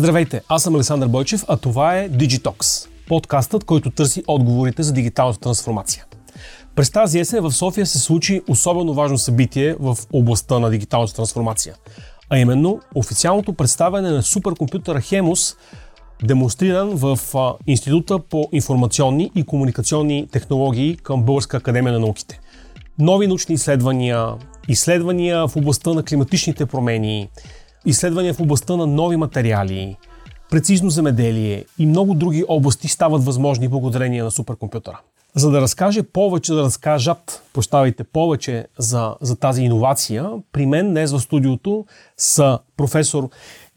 Здравейте, аз съм Александър Бойчев, а това е Digitox, подкастът, който търси отговорите за дигиталната трансформация. През тази есен в София се случи особено важно събитие в областта на дигиталната трансформация, а именно официалното представяне на суперкомпютъра Хемус, демонстриран в Института по информационни и комуникационни технологии към Българска академия на науките. Нови научни изследвания, изследвания в областта на климатичните промени, изследвания в областта на нови материали, прецизно земеделие и много други области стават възможни благодарение на суперкомпютъра. За да разкаже повече, да разкажат, поставите повече за, за тази иновация, при мен днес в студиото са професор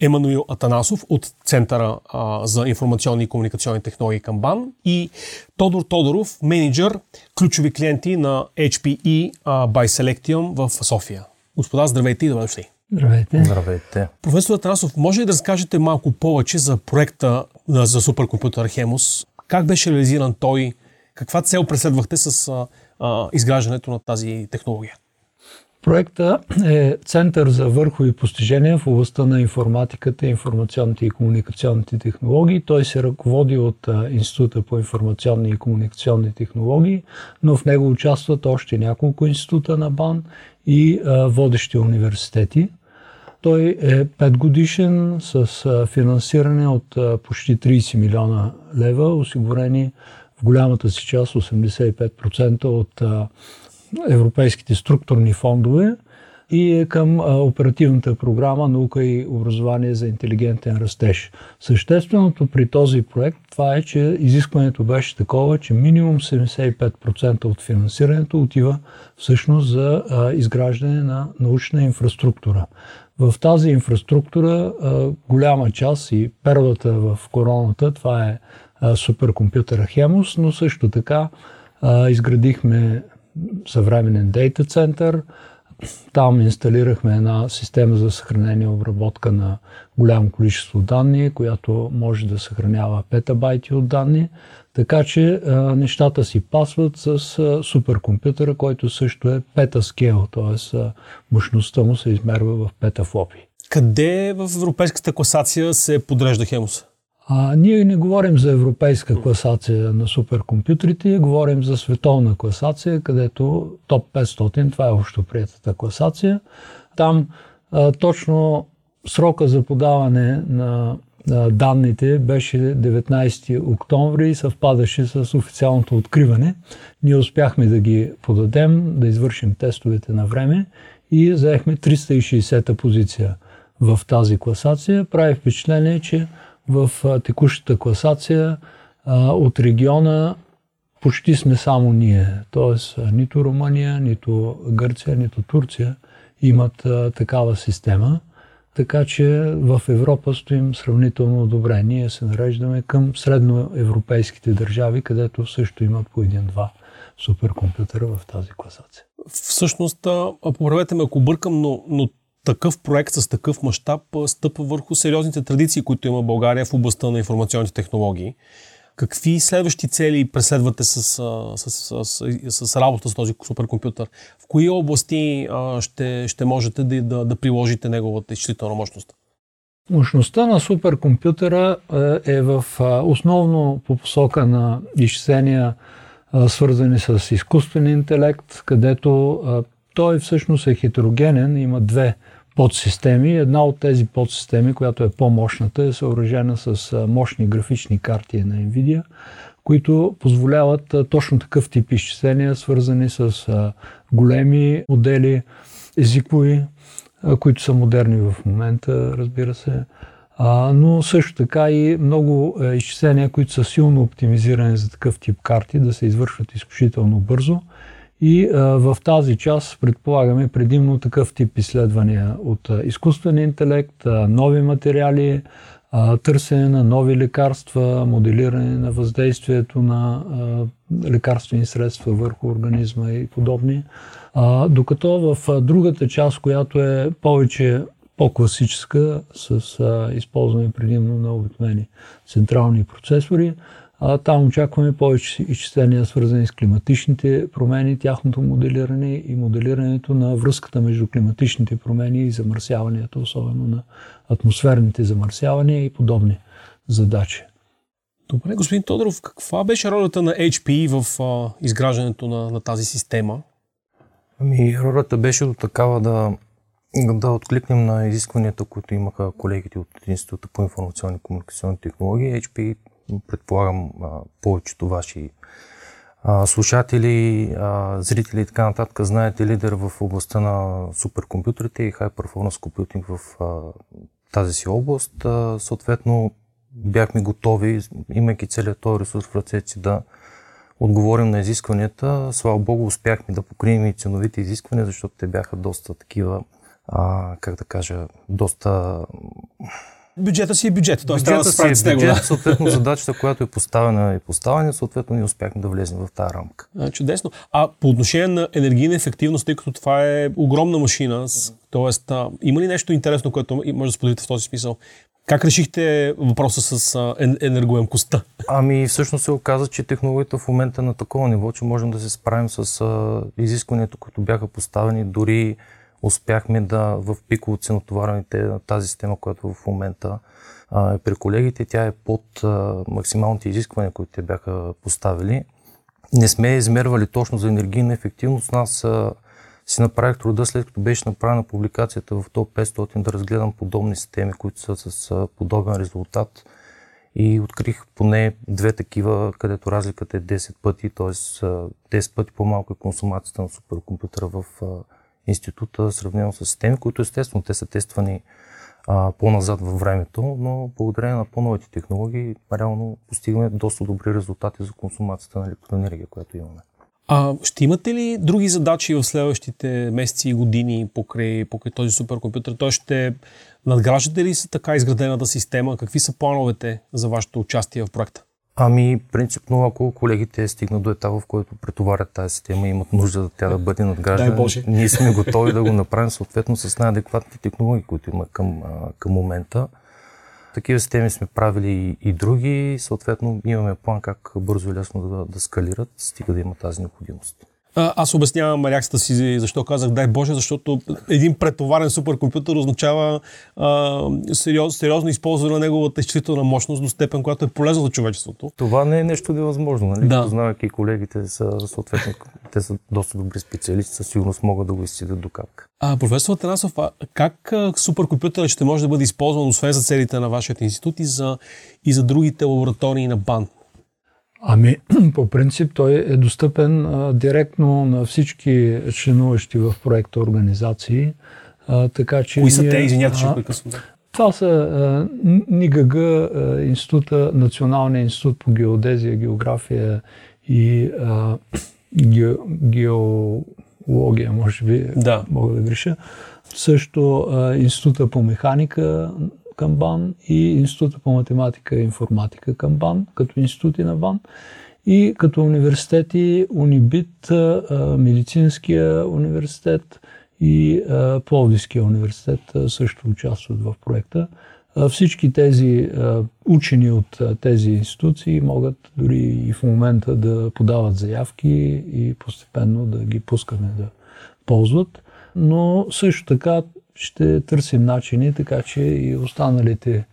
Емануил Атанасов от Центъра а, за информационни и комуникационни технологии към БАН и Тодор Тодоров, менеджер, ключови клиенти на HPE а, by Selectium в София. Господа, здравейте и добре дошли. Здравейте. Здравейте. Професор Атанасов, може ли да разкажете малко повече за проекта за суперкомпютър Хемус? Как беше реализиран той? Каква цел преследвахте с а, а, изграждането на тази технология? Проекта е Център за върхови постижения в областта на информатиката, информационните и комуникационните технологии. Той се ръководи от Института по информационни и комуникационни технологии, но в него участват още няколко института на БАН и водещи университети. Той е 5 годишен с финансиране от почти 30 милиона лева, осигурени в голямата си част 85% от европейските структурни фондове и е към оперативната програма Наука и образование за интелигентен растеж. Същественото при този проект това е, че изискването беше такова, че минимум 75% от финансирането отива всъщност за изграждане на научна инфраструктура. В тази инфраструктура голяма част и първата в короната, това е суперкомпютъра Хемус, но също така изградихме съвременен дейта център. Там инсталирахме една система за съхранение и обработка на голямо количество данни, която може да съхранява петабайти от данни. Така че а, нещата си пасват с а, суперкомпютъра, който също е петаскел, т.е. мощността му се измерва в петафлопи. Къде в европейската класация се подрежда Хемус? А, ние не говорим за европейска класация на суперкомпютрите, говорим за световна класация, където топ 500, това е общо приятата класация. Там а, точно срока за подаване на данните беше 19 октомври и съвпадаше с официалното откриване. Ние успяхме да ги подадем, да извършим тестовете на време и заехме 360-та позиция в тази класация. Прави впечатление, че в текущата класация от региона почти сме само ние. Тоест нито Румъния, нито Гърция, нито Турция имат такава система. Така че в Европа стоим сравнително добре. Ние се нареждаме към средноевропейските държави, където също имат по един-два суперкомпютъра в тази класация. Всъщност, поправете ме ако бъркам, но, но такъв проект с такъв мащаб стъпва върху сериозните традиции, които има България в областта на информационните технологии. Какви следващи цели преследвате с, с, с, с, с работа с този суперкомпютър? В кои области а, ще, ще можете да, да, да приложите неговата изчислителна мощност? Мощността на суперкомпютъра е в основно по посока на изчисления, свързани с изкуствен интелект, където той всъщност е хетерогенен, има две подсистеми. Една от тези подсистеми, която е по-мощната, е съоръжена с мощни графични карти на NVIDIA, които позволяват точно такъв тип изчисления, свързани с големи модели езикови, които са модерни в момента, разбира се, но също така и много изчисления, които са силно оптимизирани за такъв тип карти, да се извършват изключително бързо – и а, в тази част предполагаме предимно такъв тип изследвания от а, изкуствен интелект, а, нови материали, търсене на нови лекарства, моделиране на въздействието на лекарствени средства върху организма и подобни. Докато в другата част, която е повече по-класическа, с използване предимно на обикновени централни процесори, А, там очакваме повече изчисления, свързани с климатичните промени, тяхното моделиране и моделирането на връзката между климатичните промени и замърсяванията, особено на атмосферните замърсявания и подобни задачи. Добре, господин Тодоров, каква беше ролята на HP в а, изграждането на, на тази система? Ами, ролята беше до такава да, да откликнем на изискванията, които имаха колегите от Института по информационни и комуникационни технологии. HP, предполагам, повечето ваши слушатели, зрители и така нататък, знаете лидер в областта на суперкомпютрите и High Performance Computing в тази си област. Съответно, бяхме готови, имайки целият този ресурс в ръцете си да отговорим на изискванията. Слава Богу, успяхме да покрием и ценовите изисквания, защото те бяха доста такива, а, как да кажа, доста... Бюджета си е бюджет, т.е. трябва да се справите с него. Бюджет, съответно задачата, която е поставена е поставена, съответно ние успяхме да влезем в тази рамка. А, чудесно. А по отношение на енергийна ефективност, тъй като това е огромна машина, т.е. има ли нещо интересно, което може да споделите в този смисъл? Как решихте въпроса с енергоемкостта? Ами всъщност се оказа, че технологията в момента е на такова ниво, че можем да се справим с а, изискванията, които бяха поставени. Дори успяхме да в пиково ценотоварените тази система, която в момента е при колегите, тя е под максималните изисквания, които те бяха поставили. Не сме измервали точно за енергийна ефективност. Нас а, си направих труда, след като беше направена публикацията в ТОП 500, да разгледам подобни системи, които са с подобен резултат. И открих поне две такива, където разликата е 10 пъти, т.е. 10 пъти по-малко е консумацията на суперкомпютъра в института, сравнено с системи, които естествено те са тествани а, по-назад във времето, но благодарение на по-новите технологии реално постигаме доста добри резултати за консумацията на електроенергия, която имаме. А ще имате ли други задачи в следващите месеци и години покрай, покрай този суперкомпютър? Той ще надграждате ли се така изградената система? Какви са плановете за вашето участие в проекта? Ами, принципно, ако колегите стигнат до етапа, в който претоварят тази система и имат нужда да тя да бъде надграждана, ние сме готови да го направим съответно с най-адекватните технологии, които има към, към момента. Такива системи сме правили и, и други. Съответно, имаме план как бързо и лесно да, да скалират, стига да има тази необходимост. А, аз обяснявам реакцията си защо казах дай Боже, защото един претоварен суперкомпютър означава а, сериоз, сериозно използване на неговата изчислителна мощност до степен, която е полезна за човечеството. Това не е нещо невъзможно, нали? Да. Познавайки колегите, са, съответно, те са доста добри специалисти, със сигурност могат да го изцедят до как. А, професор Танасов, а как суперкомпютърът ще може да бъде използван, освен за целите на вашия институт и за, и за другите лаборатории на БАН? Ами, по принцип той е достъпен а, директно на всички членуващи в проекта организации. А, така, че Кои са те? Извинявайте, че прекъсвам. Това са а, НИГГ, а, института, Националния институт по геодезия, география и а, ге, геология, може би, да. мога да греша. Също а, Института по механика към БАН и Института по математика и информатика към БАН, като институти на БАН. И като университети Унибит, Медицинския университет и Пловдивския университет също участват в проекта. Всички тези учени от тези институции могат дори и в момента да подават заявки и постепенно да ги пускаме да ползват. Но също така ще търсим начини, така че и останалите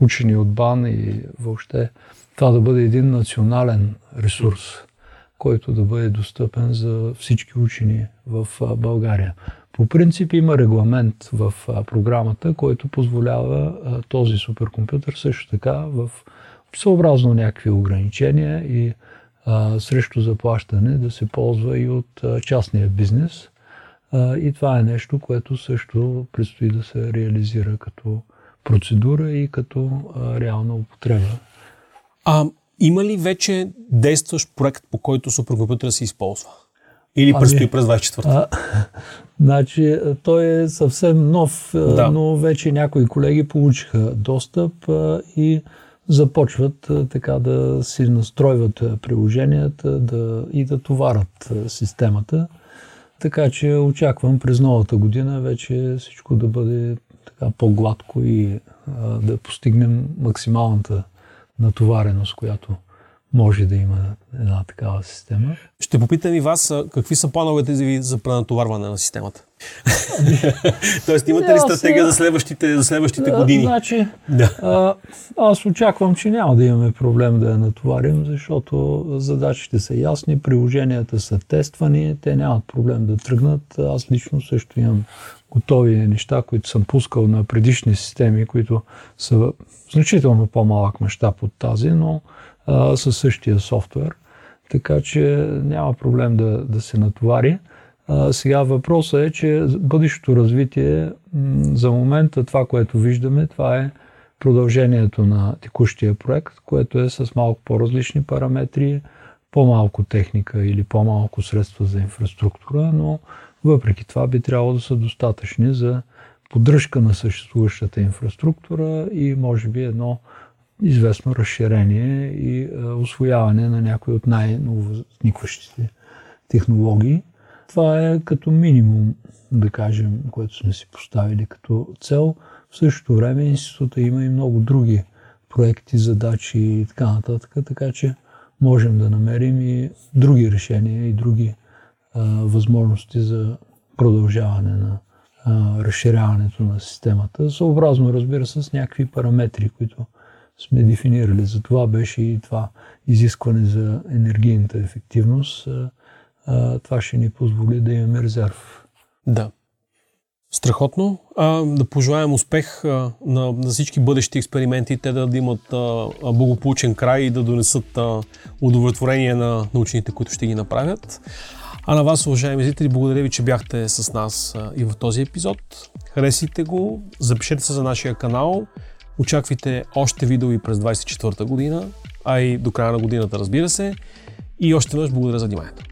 учени от БАН и въобще това да бъде един национален ресурс, който да бъде достъпен за всички учени в България. По принцип има регламент в програмата, който позволява този суперкомпютър също така в съобразно някакви ограничения и а, срещу заплащане да се ползва и от а, частния бизнес. И това е нещо, което също предстои да се реализира като процедура и като реална употреба. А има ли вече действащ проект, по който суперкомпютъра се използва? Или ами, предстои през 24-та? Значи, той е съвсем нов, да. но вече някои колеги получиха достъп а, и започват а, така да си настройват приложенията да, и да товарят системата. Така че очаквам през новата година вече всичко да бъде така по-гладко и а, да постигнем максималната натовареност, която може да има една такава система. Ще попитам и вас, какви са плановете ви за пренатоварване на системата? Тоест, имате ли стратегия за следващите, за следващите години? Значи, да. а, аз очаквам, че няма да имаме проблем да я натоварим, защото задачите са ясни, приложенията са тествани, те нямат проблем да тръгнат. Аз лично също имам готови неща, които съм пускал на предишни системи, които са значително по-малък мащаб от тази, но със същия софтуер. Така че няма проблем да, да се натовари. А, сега въпросът е, че бъдещото развитие, за момента това, което виждаме, това е продължението на текущия проект, което е с малко по-различни параметри, по-малко техника или по-малко средства за инфраструктура, но въпреки това би трябвало да са достатъчни за поддръжка на съществуващата инфраструктура и може би едно известно разширение и освояване на някои от най-нововъзникващите технологии. Това е като минимум, да кажем, което сме си поставили като цел. В същото време института има и много други проекти, задачи и така нататък, така че можем да намерим и други решения и други а, възможности за продължаване на а, разширяването на системата, съобразно, разбира се, с някакви параметри, които сме дефинирали. За това беше и това изискване за енергийната ефективност. Това ще ни позволи да имаме резерв. Да. Страхотно. А, да пожелаем успех а, на, на всички бъдещи експерименти, те да имат а, благополучен край и да донесат а, удовлетворение на научните, които ще ги направят. А на вас, уважаеми зрители, благодаря ви, че бяхте с нас а, и в този епизод. Харесайте го, запишете се за нашия канал, очаквайте още видео и през 24-та година, а и до края на годината, разбира се. И още веднъж благодаря за вниманието.